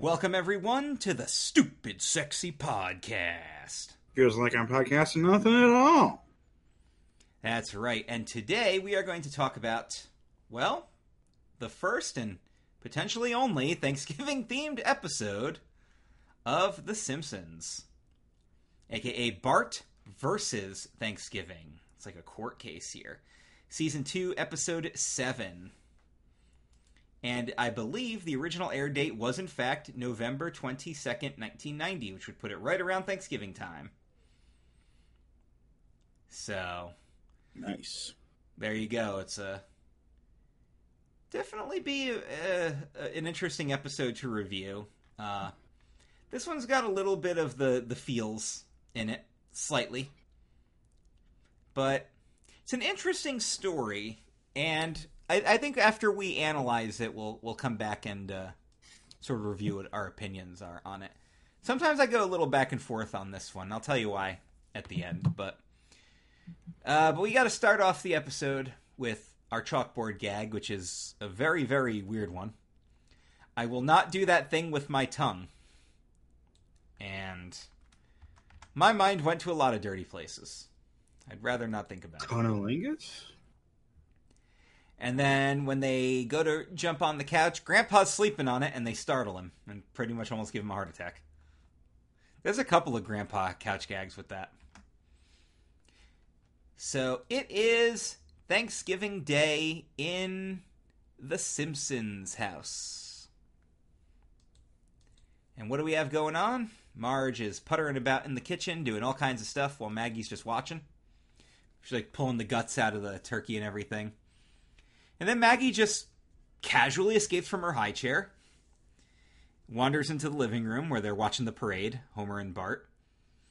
Welcome, everyone, to the Stupid Sexy Podcast. Feels like I'm podcasting nothing at all. That's right. And today we are going to talk about, well, the first and potentially only Thanksgiving themed episode of The Simpsons, aka Bart versus Thanksgiving. It's like a court case here. Season 2, Episode 7. And I believe the original air date was, in fact, November 22nd, 1990, which would put it right around Thanksgiving time. So, Nice. there you go. It's a definitely be a, a, an interesting episode to review. Uh, this one's got a little bit of the the feels in it, slightly, but it's an interesting story, and I, I think after we analyze it, we'll we'll come back and uh, sort of review what our opinions are on it. Sometimes I go a little back and forth on this one. I'll tell you why at the end, but. Uh, but we got to start off the episode with our chalkboard gag, which is a very, very weird one. I will not do that thing with my tongue. And my mind went to a lot of dirty places. I'd rather not think about it. Cunnilingus? And then when they go to jump on the couch, Grandpa's sleeping on it, and they startle him and pretty much almost give him a heart attack. There's a couple of Grandpa couch gags with that. So it is Thanksgiving Day in the Simpsons house. And what do we have going on? Marge is puttering about in the kitchen, doing all kinds of stuff while Maggie's just watching. She's like pulling the guts out of the turkey and everything. And then Maggie just casually escapes from her high chair, wanders into the living room where they're watching the parade, Homer and Bart.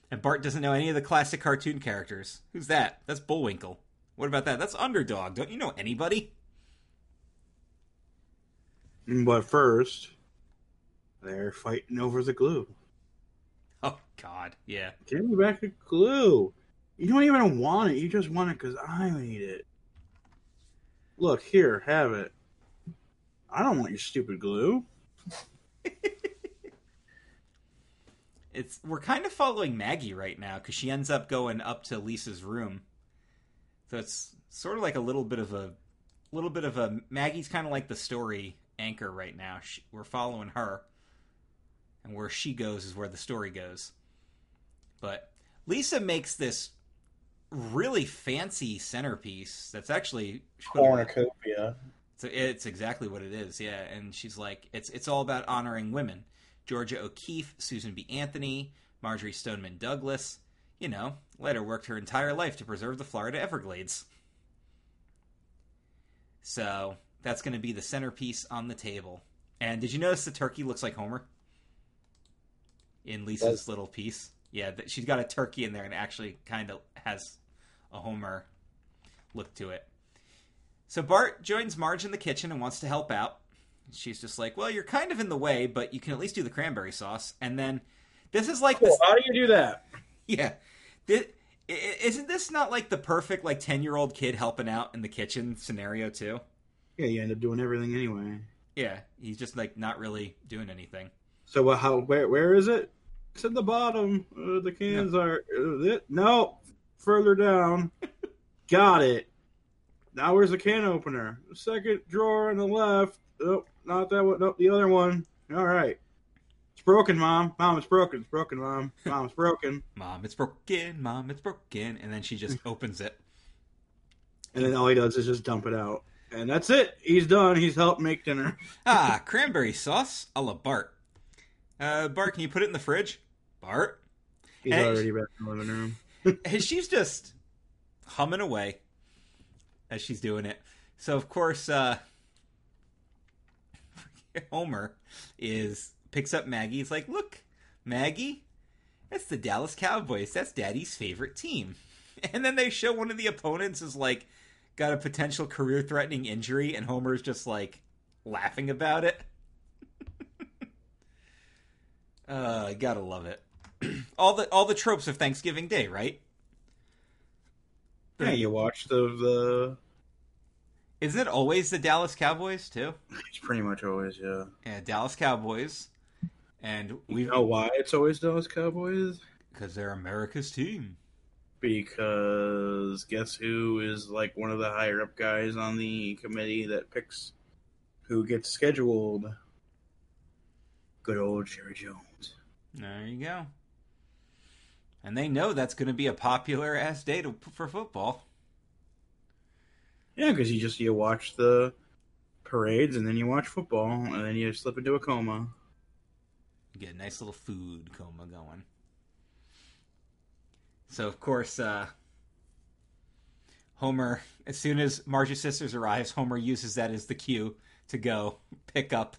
And Bart doesn't know any of the classic cartoon characters. Who's that? That's Bullwinkle. What about that? That's Underdog. Don't you know anybody? But first, they're fighting over the glue. Oh, God. Yeah. Give me back the glue. You don't even want it. You just want it because I need it. Look, here, have it. I don't want your stupid glue. It's we're kind of following Maggie right now because she ends up going up to Lisa's room. So it's sort of like a little bit of a little bit of a Maggie's kind of like the story anchor right now. She, we're following her, and where she goes is where the story goes. But Lisa makes this really fancy centerpiece that's actually Cornucopia. so it's exactly what it is, yeah. And she's like, it's it's all about honoring women. Georgia O'Keeffe, Susan B. Anthony, Marjory Stoneman Douglas. You know, let her worked her entire life to preserve the Florida Everglades. So that's going to be the centerpiece on the table. And did you notice the turkey looks like Homer in Lisa's little piece? Yeah, she's got a turkey in there and actually kind of has a Homer look to it. So Bart joins Marge in the kitchen and wants to help out. She's just like, "Well, you're kind of in the way, but you can at least do the cranberry sauce." And then this is like this, How do you do that? yeah. Thi- i- i- isn't this not like the perfect like 10-year-old kid helping out in the kitchen scenario too? Yeah, you end up doing everything anyway. Yeah, he's just like not really doing anything. So what? How? Where? Where is it? It's at the bottom. Uh, the cans are. Uh, it, no, further down. Got it. Now where's the can opener? Second drawer on the left. Oh, not that one. Nope, the other one. All right. It's broken, mom. Mom, it's broken. It's broken, mom. Mom, it's broken. Mom, it's broken. Mom, it's broken. And then she just opens it. And then all he does is just dump it out. And that's it. He's done. He's helped make dinner. Ah, cranberry sauce a la Bart. Uh, Bart, can you put it in the fridge? Bart? He's Hey. already back in the living room. And she's just humming away as she's doing it. So of course, uh, Homer is picks up Maggie. He's like, "Look, Maggie, that's the Dallas Cowboys. That's Daddy's favorite team." And then they show one of the opponents is like got a potential career-threatening injury, and Homer's just like laughing about it. uh, gotta love it. all the all the tropes of Thanksgiving Day, right? Yeah, you watch the the. Isn't it always the Dallas Cowboys too? It's pretty much always yeah. Yeah, Dallas Cowboys. And we You know why it's always Dallas Cowboys? because they're America's team. Because guess who is like one of the higher up guys on the committee that picks who gets scheduled? Good old Jerry Jones. There you go. And they know that's going to be a popular ass day to, for football. Yeah, because you just you watch the parades and then you watch football and then you slip into a coma. You get a nice little food coma going. So of course, uh, Homer, as soon as Marge's sisters arrives, Homer uses that as the cue to go pick up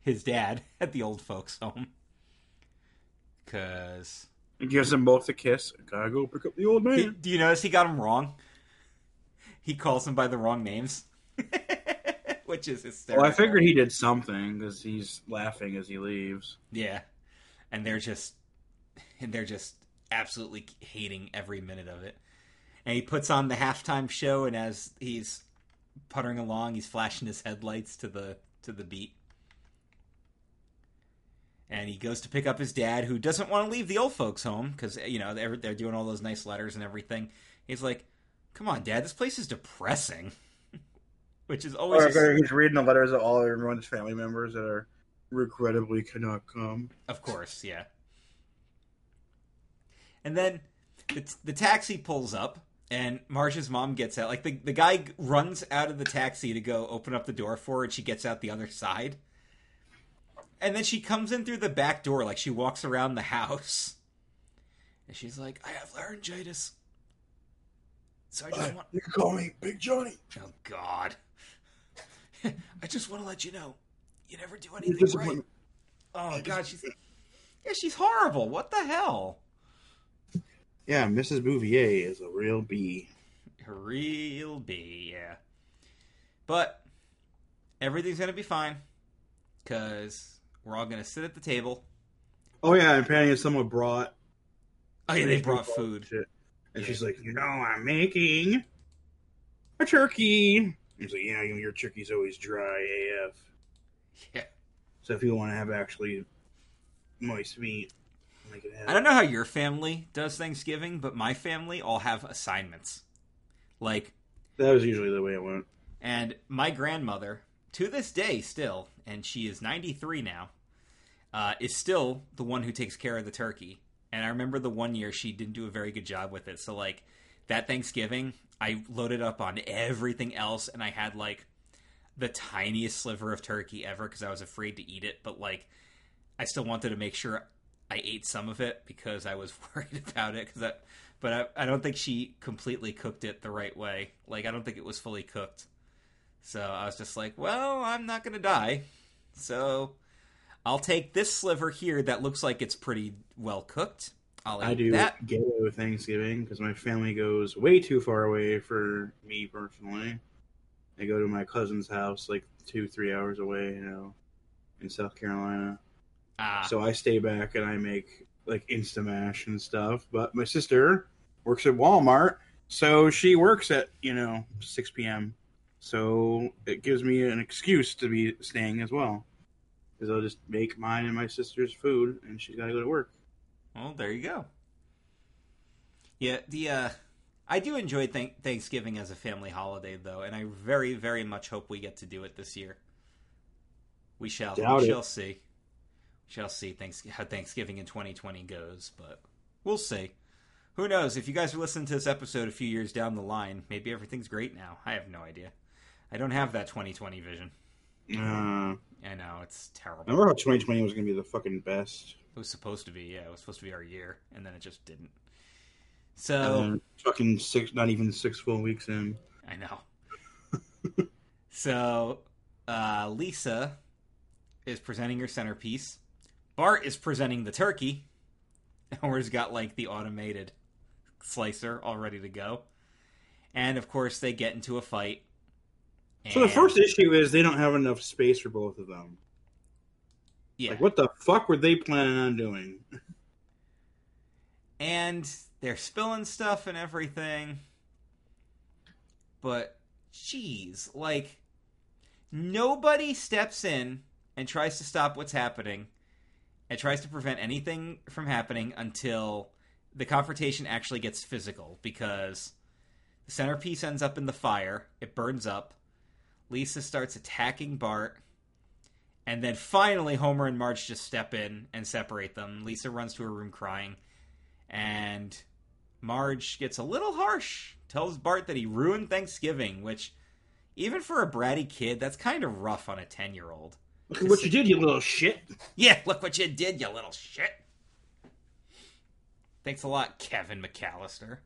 his dad at the old folks' home. Cause He gives them both a kiss. Gotta go pick up the old man. He- do you notice he got him wrong? He calls them by the wrong names, which is hysterical. well, I figured he did something because he's laughing as he leaves. Yeah, and they're just, and they're just absolutely hating every minute of it. And he puts on the halftime show, and as he's puttering along, he's flashing his headlights to the to the beat. And he goes to pick up his dad, who doesn't want to leave the old folks' home because you know they're they're doing all those nice letters and everything. He's like, "Come on, Dad, this place is depressing," which is always Or he's reading the letters of all everyone's family members that are regrettably cannot come. Of course, yeah. And then the, the taxi pulls up, and Marge's mom gets out. Like the the guy runs out of the taxi to go open up the door for her, and she gets out the other side. And then she comes in through the back door, like she walks around the house, and she's like, "I have laryngitis, so I just want." You call me Big Johnny. Oh God! I just want to let you know, you never do anything right. Oh God, she's yeah, she's horrible. What the hell? Yeah, Mrs. Bouvier is a real bee. A Real B, yeah. But everything's gonna be fine because we're all gonna sit at the table. Oh yeah, and Patty and someone brought. Oh yeah, they brought food. Shit. And Yeah. she's like, you know, I'm making a turkey. He's like, yeah, you know, your turkey's always dry AF. Yeah. So if you want to have actually moist meat, make it happen. I don't know how your family does Thanksgiving, but my family all have assignments. Like, That was usually the way it went. and my grandmother, to this day, still, and she is 93 now, uh, is still the one who takes care of the turkey. And I remember the one year she didn't do a very good job with it. So, like, that Thanksgiving, I loaded up on everything else, and I had, like, the tiniest sliver of turkey ever because I was afraid to eat it. But, like, I still wanted to make sure I ate some of it because I was worried about it. Cause I, but I, I don't think she completely cooked it the right way. Like, I don't think it was fully cooked. So I was just like, well, I'm not going to die. So I'll take this sliver here that looks like it's pretty well cooked. I'll I do that. with Thanksgiving because my family goes way too far away for me personally. I go to my cousin's house like two, three hours away, you know, in South Carolina. Ah, So I stay back and I make like Instamash and stuff. But my sister works at Walmart, so she works at you know 6 p.m. So it gives me an excuse to be staying as well, because I'll just make mine and my sister's food, and she's got to go to work. well, there you go. Yeah, the uh, I do enjoy th- Thanksgiving as a family holiday, though, and I very, very much hope we get to do it this year. We shall. Doubt we it. shall see. We shall see thanks- how Thanksgiving in 2020 goes, but we'll see. Who knows? If you guys are listening to this episode a few years down the line, maybe everything's great now. I have no idea. I don't have that 2020 vision. Uh, I know it's terrible. remember how 2020 was going to be the fucking best? It was supposed to be, yeah. It was supposed to be our year, and then it just didn't. So And fucking six, not even six full weeks in. I know. so uh, Lisa is presenting her centerpiece. Bart is presenting the turkey. Homer's got like the automated slicer all ready to go. And of course, they get into a fight. So the first issue is they don't have enough space for both of them. yeah, Like, what the fuck were they planning on doing? and they're spilling stuff and everything. But, jeez, like, nobody steps in and tries to stop what's happening. and tries to prevent anything from happening until the confrontation actually gets physical because the centerpiece ends up in the fire. It burns up. Lisa starts attacking Bart. And then finally, Homer and Marge just step in and separate them. Lisa runs to her room crying. And Marge gets a little harsh, tells Bart that he ruined Thanksgiving, which, even for a bratty kid, that's kind of rough on a 10 year old. Look what you did, you little shit. Yeah, look what you did, you little shit. Thanks a lot, Kevin McAllister.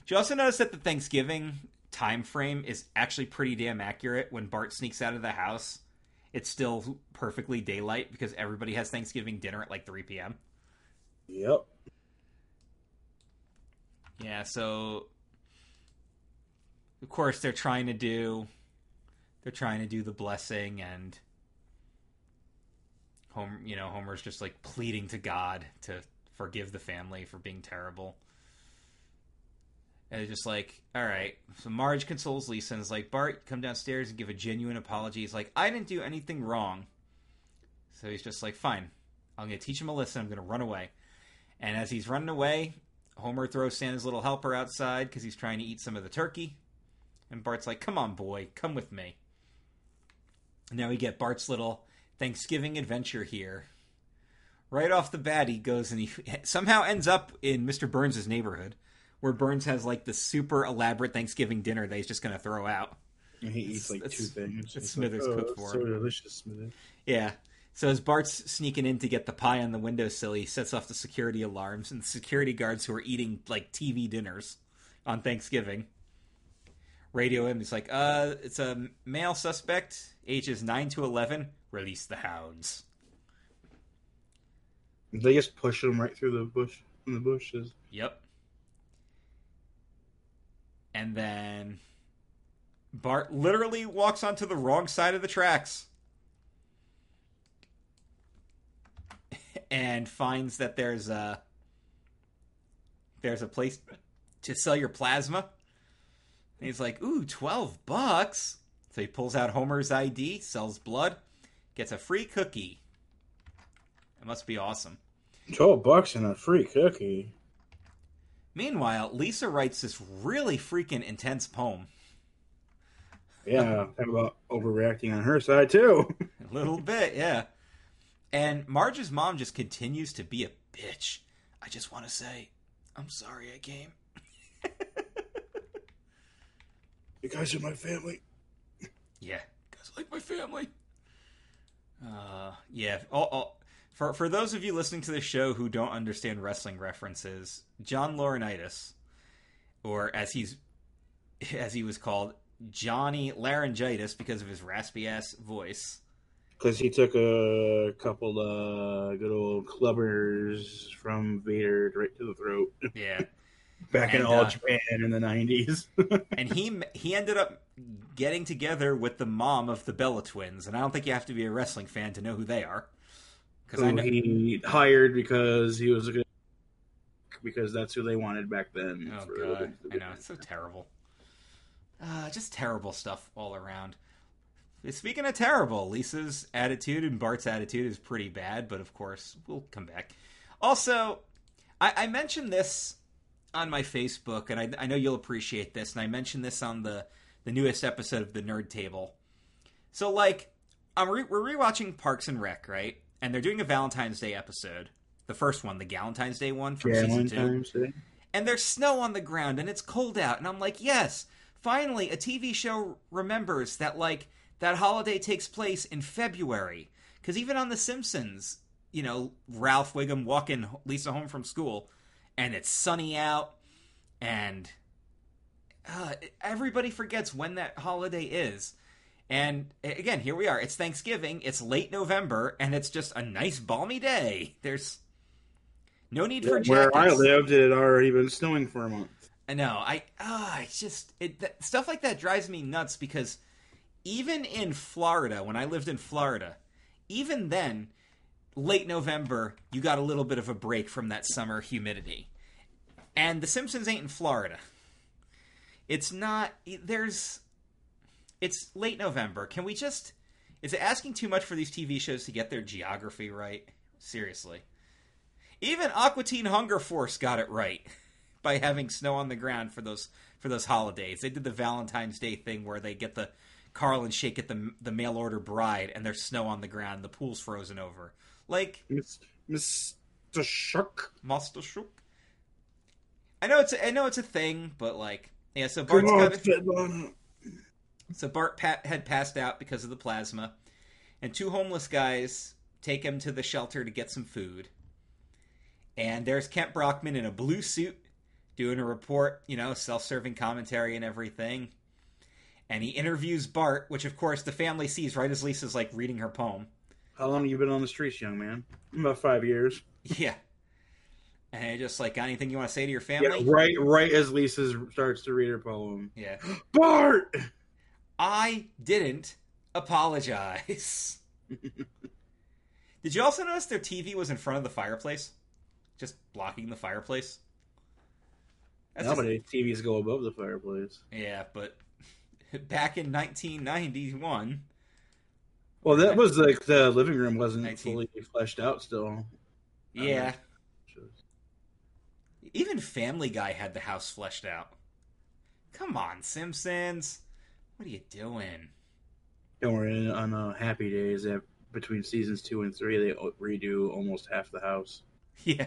Did you also notice that the Thanksgiving time frame is actually pretty damn accurate when Bart sneaks out of the house? It's still perfectly daylight because everybody has Thanksgiving dinner at like 3 p.m. Yep. Yeah, so of course they're trying to do they're trying to do the blessing and Homer, you know, Homer's just like pleading to God to forgive the family for being terrible. And it's just like, all right. So Marge consoles Lisa and is like, Bart, come downstairs and give a genuine apology. He's like, I didn't do anything wrong. So he's just like, fine. I'm going to teach him a lesson. I'm going to run away. And as he's running away, Homer throws Santa's little helper outside because he's trying to eat some of the turkey. And Bart's like, come on, boy, come with me. And now we get Bart's little Thanksgiving adventure here. Right off the bat, he goes and he somehow ends up in Mr. Burns' neighborhood, where Burns has like the super elaborate Thanksgiving dinner that he's just going to throw out. And he eats like two things. It's Smithers like, cooked oh, for So him. delicious, Smithers. Yeah. So as Bart's sneaking in to get the pie on the windowsill, he sets off the security alarms, and the security guards who are eating like TV dinners on Thanksgiving radio him. He's like, "Uh, it's a male suspect, ages nine to eleven. Release the hounds." They just push him right through the bush in the bushes. Yep. And then Bart literally walks onto the wrong side of the tracks and finds that there's a there's a place to sell your plasma. And he's like, "Ooh, 12 bucks." So he pulls out Homer's ID, sells blood, gets a free cookie. It must be awesome. Twelve bucks and a free cookie. Meanwhile, Lisa writes this really freaking intense poem. Yeah, talk about overreacting on her side too. A little bit, yeah. And Marge's mom just continues to be a bitch. I just want to say, I'm sorry I came. you guys are my family. Yeah, guys like my family. Uh, yeah. Oh, oh, for for those of you listening to the show who don't understand wrestling references, John Laurinaitis, or as he's as he was called, Johnny Laryngitis, because of his raspy ass voice. Because he took a couple of good old clubbers from Vader right to the throat Yeah. back in And, all uh, Japan in the nineties. and he he ended up getting together with the mom of the Bella twins, and I don't think you have to be a wrestling fan to know who they are. Because I know, he hired because he was a good because that's who they wanted back then. oh god, I know it's so terrible. Uh, just terrible stuff all around. Speaking of terrible, Lisa's attitude and Bart's attitude is pretty bad, but of course we'll come back. Also, I, I mentioned this on my Facebook, and I, I know you'll appreciate this. And I mentioned this on the the newest episode of the Nerd Table. So, like, I'm re- we're rewatching Parks and Rec, right? And they're doing a Valentine's Day episode, the first one, the Valentine's Day one from season two. Day. and there's snow on the ground and it's cold out. And i'm like yes. Finally a tv show remembers that like that holiday takes place in february. Because even on the simpsons you know ralph wiggum walking lisa home from school and it's sunny out and uh, everybody forgets when that holiday is and again here we are it's thanksgiving it's late november and it's just a nice balmy day there's no need for jackets. Where. I lived, it had already been snowing for a month. I know. I ah, it's just it that, stuff like that drives me nuts because even in Florida, when I lived in Florida, even then, late November, you got a little bit of a break from that summer humidity. And The Simpsons ain't in Florida. It's not. There's. It's late November. Can we just? Is it asking too much for these TV shows to get their geography right? Seriously. Even Aqua Teen Hunger Force got it right by having snow on the ground for those for those holidays. They did the Valentine's Day thing where they get the Carl and Shake at the the mail order bride and there's snow on the ground, the pool's frozen over. Like Mr. Shuck. Master Shook. I know it's a, I know it's a thing, but like yeah. So Bart's Svetlana. So Bart pat, had passed out because of the plasma, and two homeless guys take him to the shelter to get some food. And there's Kent Brockman in a blue suit doing a report, you know, self-serving commentary and everything. And he interviews Bart, which of course the family sees right as Lisa's like reading her poem. How long have you been on the streets, young man? About five years. Yeah. And he just like, got anything you want to say to your Yeah, family? right, right as Lisa starts to read her poem. yeah. Bart. I didn't apologize. Did you also notice their TV was in front of the fireplace? Just blocking the fireplace? That's just- Nowadays, TVs go above the fireplace. yeah, but back in 1991, Well, that was like the living room wasn't 19. fully fleshed out still. yeah, even Family Guy had the house fleshed out. Come on, Simpsons. What are you doing? And we're in on uh, Happy Days. That between seasons two and three, they redo almost half the house. Yeah.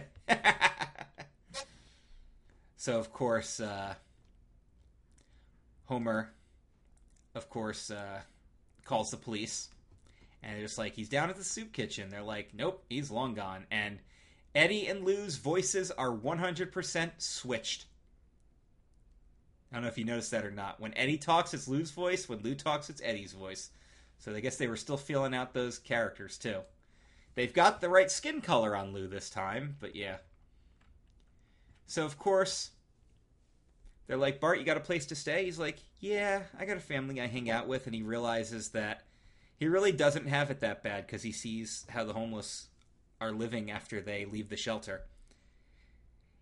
so of course, uh, Homer, of course, uh, calls the police, and they're just like, "He's down at the soup kitchen." They're like, "Nope, he's long gone." And Eddie and Lou's voices are 100% switched. I don't know if you noticed that or not. When Eddie talks, it's Lou's voice. When Lou talks, it's Eddie's voice. So I guess they were still feeling out those characters too. They've got the right skin color on Lou this time, but yeah. So of course, they're like, Bart, you got a place to stay? He's like, Yeah, I got a family I hang out with, and he realizes that he really doesn't have it that bad because he sees how the homeless are living after they leave the shelter.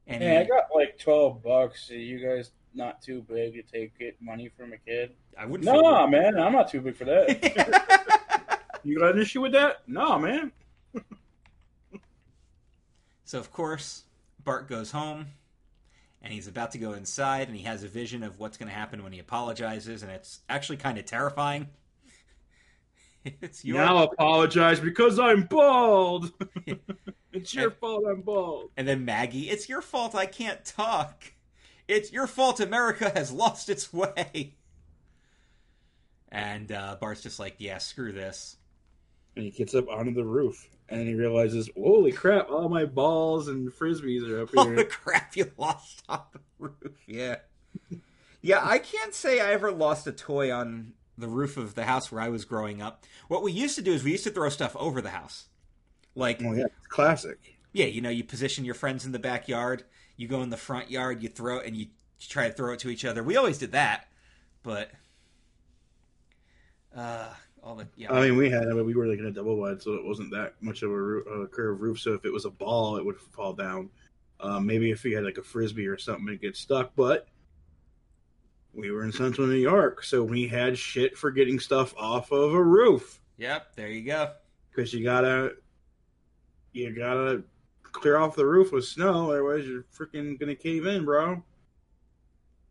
And Hey, I got like twelve bucks. You guys not too big to take it money from a kid? I wouldn't. Nah, man, I'm not too big for that. You got an issue with that? No, man. So of course, Bart goes home and he's about to go inside and he has a vision of what's going to happen when he apologizes and it's actually kind of terrifying. it's your Now apologize because I'm bald. it's your fault I'm bald. and then Maggie, it's your fault I can't talk. It's your fault America has lost its way. And uh, Bart's just like, yeah, screw this. And he gets up onto the roof and he realizes, holy crap, all my balls and frisbees are up All the crap you lost on the roof. Yeah. Yeah, I can't say I ever lost a toy on the roof of the house where I was growing up. What we used to do is we used to throw stuff over the house. Like, oh, yeah, classic. yeah, you know, you position your friends in the backyard, you go in the front yard, you throw it, and you try to throw it to each other. We always did that, but. Uh, all the. Yeah. I mean, we had, mean, we were like in a double wide, so it wasn't that much of a, curved roof. So if it was a ball, it would fall down. Um, maybe if we had like a frisbee or something, it'd get stuck. But we were in central New York, so we had shit for getting stuff off of a roof yep, there you go. because you gotta, you gotta clear off the roof with snow, otherwise you're freaking gonna cave in, bro.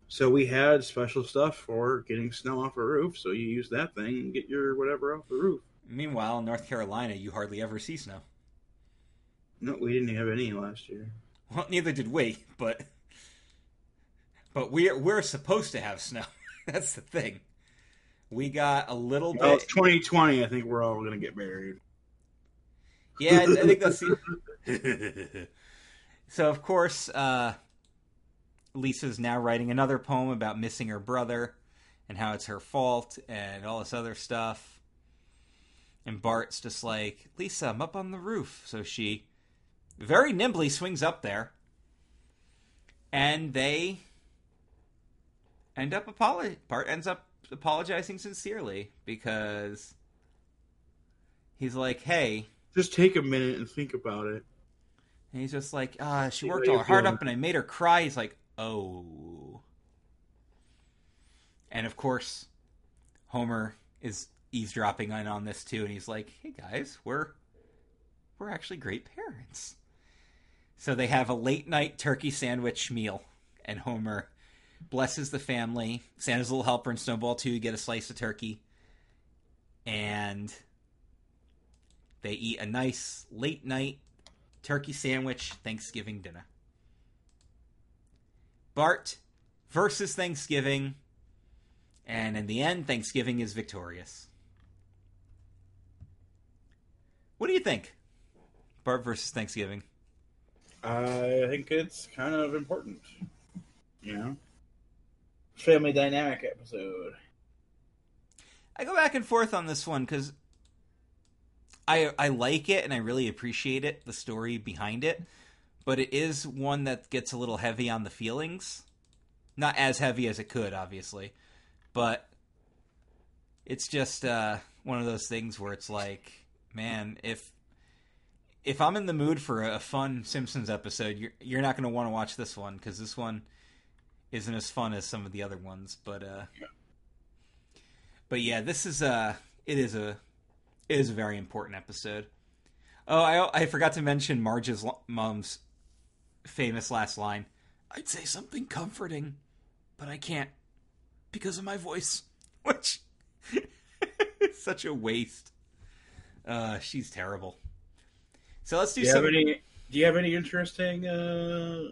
So we had special stuff for getting snow off a roof. So you use that thing and get your whatever off the roof. Meanwhile, in North Carolina, you hardly ever see snow. No, we didn't have any last year. Well, neither did we, but but we're we're supposed to have snow. That's the thing. We got a little Well, bit. it's 2020. I think we're all gonna get married. Yeah, I, I think that's. The... so of course, uh, Lisa's now writing another poem about missing her brother and how it's her fault and all this other stuff. And Bart's just like, Lisa, I'm up on the roof. So she very nimbly swings up there. And they end up Bart ends up apologizing sincerely because he's like, Hey, Just take a minute and think about it. And he's just like, ah, she worked all heart up and I made her cry. He's like, oh. And of course, Homer is eavesdropping in on this too, and he's like, "Hey guys, we're we're actually great parents." So they have a late night turkey sandwich meal, and Homer blesses the family. Santa's little helper and Snowball too get a slice of turkey, and they eat a nice late night turkey sandwich Thanksgiving dinner. Bart versus Thanksgiving, and in the end, Thanksgiving is victorious. What do you think? Bart versus Thanksgiving. I think it's kind of important. You know? Family dynamic episode. I go back and forth on this one because I I like it and I really appreciate it, the story behind it, but it is one that gets a little heavy on the feelings. Not as heavy as it could, obviously, but it's just uh, one of those things where it's like, man, if if I'm in the mood for a fun Simpsons episode, you're you're not going to want to watch this one because this one isn't as fun as some of the other ones. But uh, but yeah, this is a it is a is a very important episode. Oh, I I forgot to mention Marge's lo- mom's famous last line. I'd say something comforting, but I can't because of my voice, which is such a waste. Uh, she's terrible. So let's do, Do some. any? Do you have any interesting uh,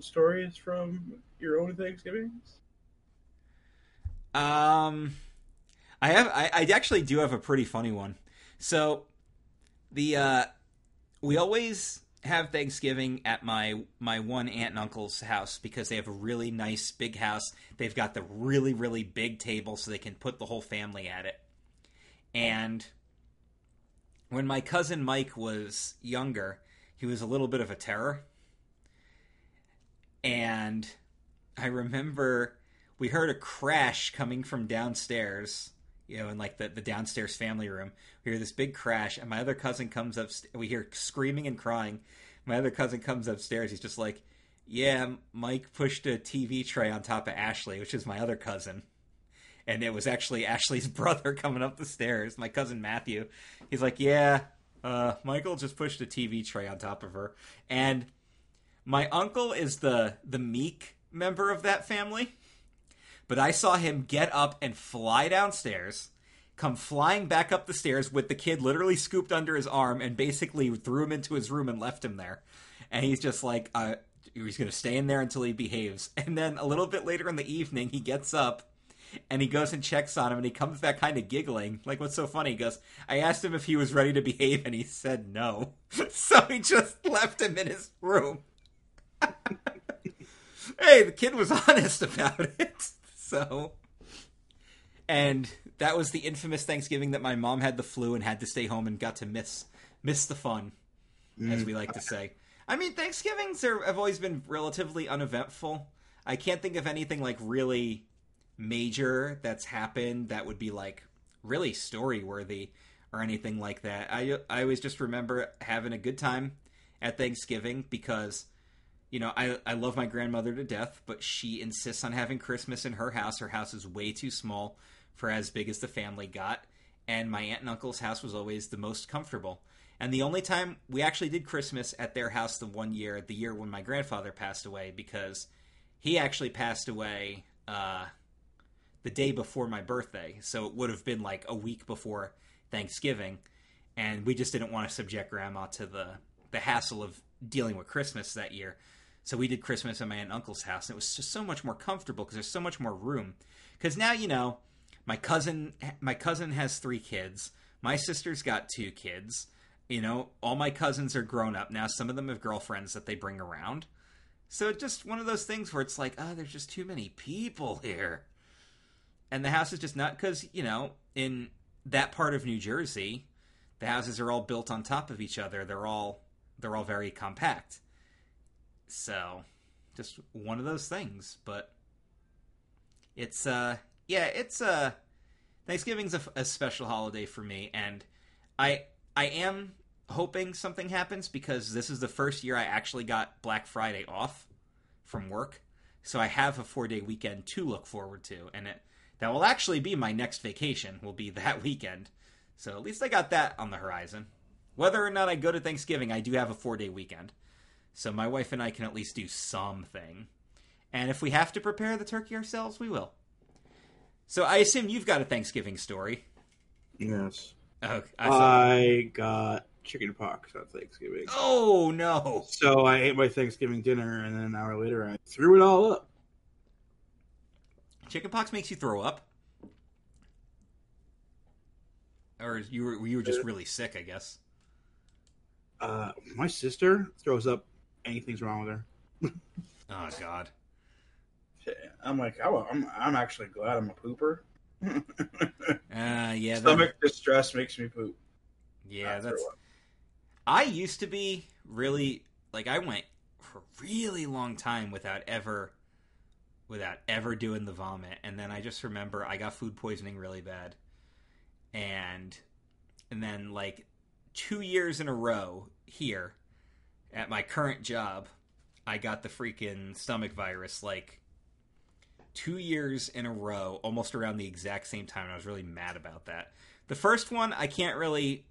stories from your own Thanksgivings? Um, I have. I, I actually do have a pretty funny one. So, the uh, we always have Thanksgiving at my my one aunt and uncle's house because they have a really nice big house. They've got the really really big table so they can put the whole family at it. And when my cousin Mike was younger, he was a little bit of a terror. And I remember we heard a crash coming from downstairs, you know, in like the, the downstairs family room. We hear this big crash, and my other cousin comes up. We hear screaming and crying. My other cousin comes upstairs. He's just like, "Yeah, Mike pushed a TV tray on top of Ashley, which is my other cousin." And it was actually Ashley's brother coming up the stairs, my cousin Matthew. He's like, "Yeah, uh, Michael just pushed a TV tray on top of her." And my uncle is the the meek member of that family but I saw him get up and fly downstairs, come flying back up the stairs with the kid literally scooped under his arm and basically threw him into his room and left him there. And he's just like, uh, he's going to stay in there until he behaves. And then a little bit later in the evening, he gets up and he goes and checks on him and he comes back kind of giggling. Like, what's so funny? He goes, I asked him if he was ready to behave and he said no. so he just left him in his room. hey, the kid was honest about it. So, and that was the infamous Thanksgiving that my mom had the flu and had to stay home and got to miss miss the fun, as we mm. like to say. I mean, Thanksgivings are, have always been relatively uneventful. I can't think of anything like really major that's happened that would be like really story worthy or anything like that. I I always just remember having a good time at Thanksgiving because you know, I I love my grandmother to death, but she insists on having Christmas in her house. Her house is way too small for as big as the family got, and my aunt and uncle's house was always the most comfortable. And the only time we actually did Christmas at their house the one year, the year when my grandfather passed away, because he actually passed away uh, the day before my birthday, so it would have been like a week before Thanksgiving, and we just didn't want to subject Grandma to the the hassle of dealing with Christmas that year. So we did Christmas at my aunt and uncle's house, and it was just so much more comfortable because there's so much more room. Because now you know, my cousin, my cousin has three kids. My sister's got two kids. You know, all my cousins are grown up now. Some of them have girlfriends that they bring around. So it's just one of those things where it's like, oh, there's just too many people here, and the house is just not because you know in that part of New Jersey, the houses are all built on top of each other. They're all they're all very compact. So, just one of those things, but it's uh yeah, it's uh Thanksgiving's a, a special holiday for me and I I am hoping something happens because this is the first year I actually got Black Friday off from work. So I have a 4-day weekend to look forward to and it That will actually be my next vacation. Will be that weekend. So at least I got that on the horizon. Whether or not I go to Thanksgiving, I do have a four day weekend. So my wife and I can at least do something. And if we have to prepare the turkey ourselves, we will. So I assume you've got a Thanksgiving story. Yes. Oh, I Uh, I got chicken pox on Thanksgiving. oh no! So I ate my Thanksgiving dinner, and then an hour later, I threw it all up. Chickenpox makes you throw up, or you were you were just really sick, I guess. Uh, my sister throws up. Anything's wrong with her. Oh God. I'm like, oh, I'm, I'm actually glad I'm a pooper. Uh, yeah. that- Stomach distress makes me poop. yeah, Not that's. I used to be really like I went for a really long time without ever without ever doing the vomit and then I just remember I got food poisoning really bad. And and then like 2 years in a row here at my current job, I got the freaking stomach virus like 2 years in a row almost around the exact same time and I was really mad about that. The first one I can't really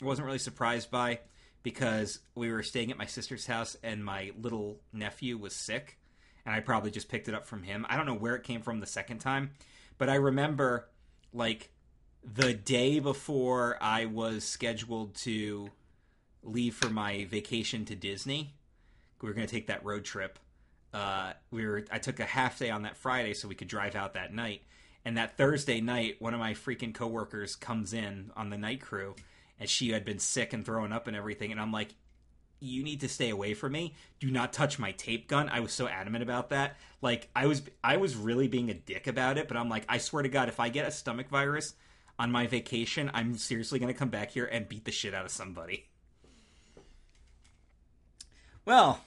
wasn't really surprised by because we were staying at my sister's house and my little nephew was sick and I probably just picked it up from him. I don't know where it came from the second time, but I remember like the day before I was scheduled to leave for my vacation to Disney. We were going to take that road trip. Uh, we were I took a half day on that Friday so we could drive out that night. And that Thursday night, one of my freaking coworkers comes in on the night crew and she had been sick and throwing up and everything and i'm like you need to stay away from me do not touch my tape gun i was so adamant about that like i was i was really being a dick about it but i'm like i swear to god if i get a stomach virus on my vacation i'm seriously going to come back here and beat the shit out of somebody well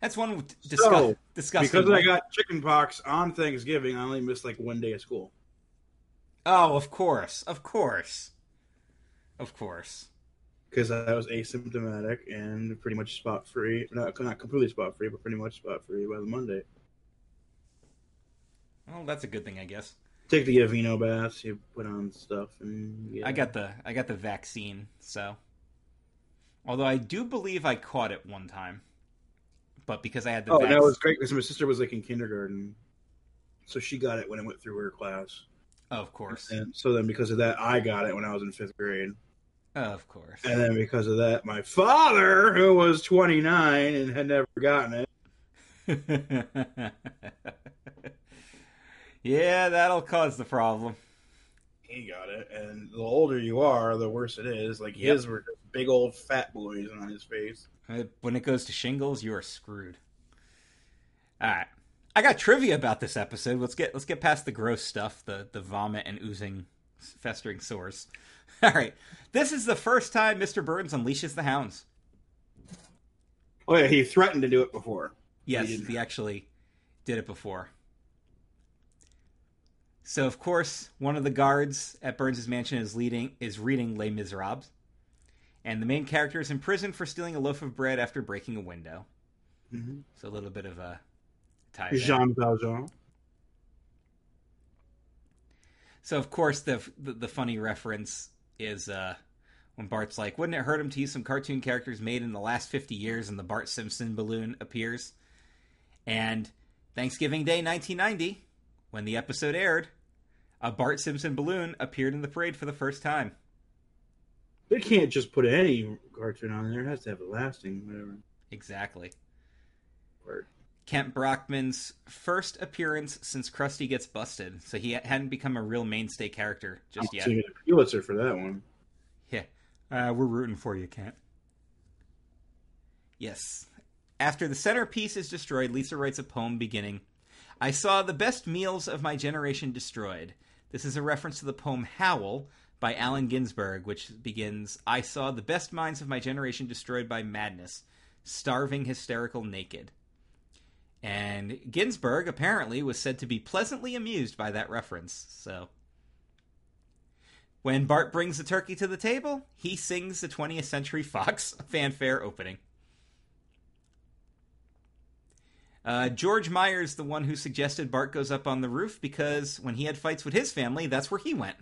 that's one discuss- So, disgusting Because I got chicken pox on Thanksgiving, I only missed like one day of school. oh of course of course of course Because I was asymptomatic and pretty much spot free. Not, not completely spot free, but pretty much spot free by the Monday. well that's a good thing i guess Take the Aveeno baths, you put on stuff, and yeah. I got the I got the vaccine, so although I do believe I caught it one time. But because I had the Oh, vac- that was great because my sister was like in kindergarten, so she got it when it went through her class, of course. and so then because of that, I got it when I was in fifth grade, Of course. and then because of that, my father, who was twenty nine and had never gotten it, yeah, that'll cause the problem. He got it, and the older you are, the worse it is. Like Yep. his were just big old fat boys on his face. Uh, When it goes to shingles, you are screwed. All right. I got trivia about this episode. Let's get let's get past the gross stuff, the the vomit and oozing, festering sores. All right. This is the first time Mr. Burns unleashes the hounds. oh yeah, he threatened to do it before. Yes, He he actually did it before. So of course, one of the guards at Burns's mansion is leading is reading Les Miserables, and the main character is in prison for stealing a loaf of bread after breaking a window. Mm-hmm. So a little bit of a tie. Jean Valjean. So of course, the, the the funny reference is uh, when Bart's like, "Wouldn't it hurt him to use some cartoon characters made in the last fifty years?" And the Bart Simpson balloon appears, and Thanksgiving Day, 1990, when the episode aired, a Bart Simpson balloon appeared in the parade for the first time. They can't just put any cartoon on there; it has to have a lasting whatever. Exactly. Word. Kent Brockman's first appearance since Krusty gets busted, so he hadn't become a real mainstay character just I'm yet. seeing a Pulitzer for that one. Yeah. Uh, we're rooting for you, Kent. Yes. After the centerpiece is destroyed, Lisa writes a poem beginning I saw the best meals of my generation destroyed. This is a reference to the poem Howl by Allen Ginsberg, which begins I saw the best minds of my generation destroyed by madness, starving, hysterical, naked. And Ginsberg apparently was said to be pleasantly amused by that reference, so. When Bart brings the turkey to the table, he sings the 20th Century Fox fanfare opening. Uh, George Myers, the one who suggested Bart goes up on the roof because when he had fights with his family, that's where he went.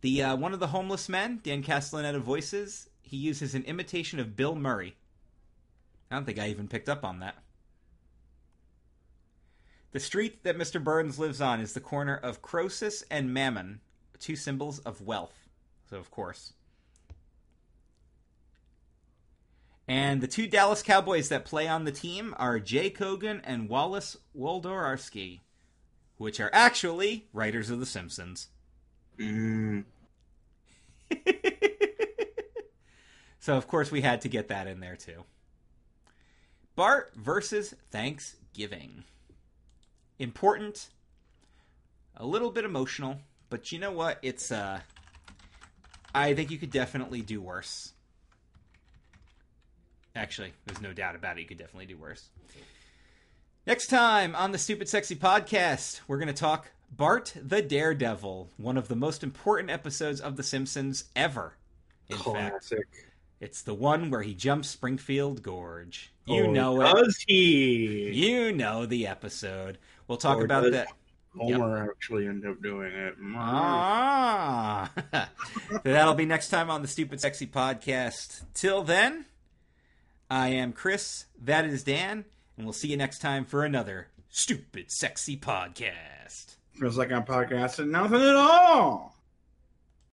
The uh, one of the homeless men, Dan Castellaneta voices, he uses an imitation of Bill Murray. I don't think I even picked up on that. The street that Mr. Burns lives on is the corner of Croesus and Mammon, two symbols of wealth. So, of course. And the two Dallas Cowboys that play on the team are Jay Kogan and Wallace Wolodarski, which are actually writers of The Simpsons. Mm. so, of course, we had to get that in there too. Bart versus Thanksgiving. Important, a little bit emotional, but you know what? It's, uh, I think you could definitely do worse. Actually, there's no doubt about it. You could definitely do worse. Next time on the Stupid Sexy Podcast, we're going to talk Bart the Daredevil, one of the most important episodes of The Simpsons ever. In fact, Classic. it's the one where he jumps Springfield Gorge. You Oh, know it. Does he? You know the episode. We'll talk Or about does that. Homer actually end up doing it. Ah. That'll be next time on the Stupid Sexy Podcast. Till then, I am Chris. That is Dan. And we'll see you next time for another Stupid Sexy Podcast. Feels like I'm podcasting nothing at all.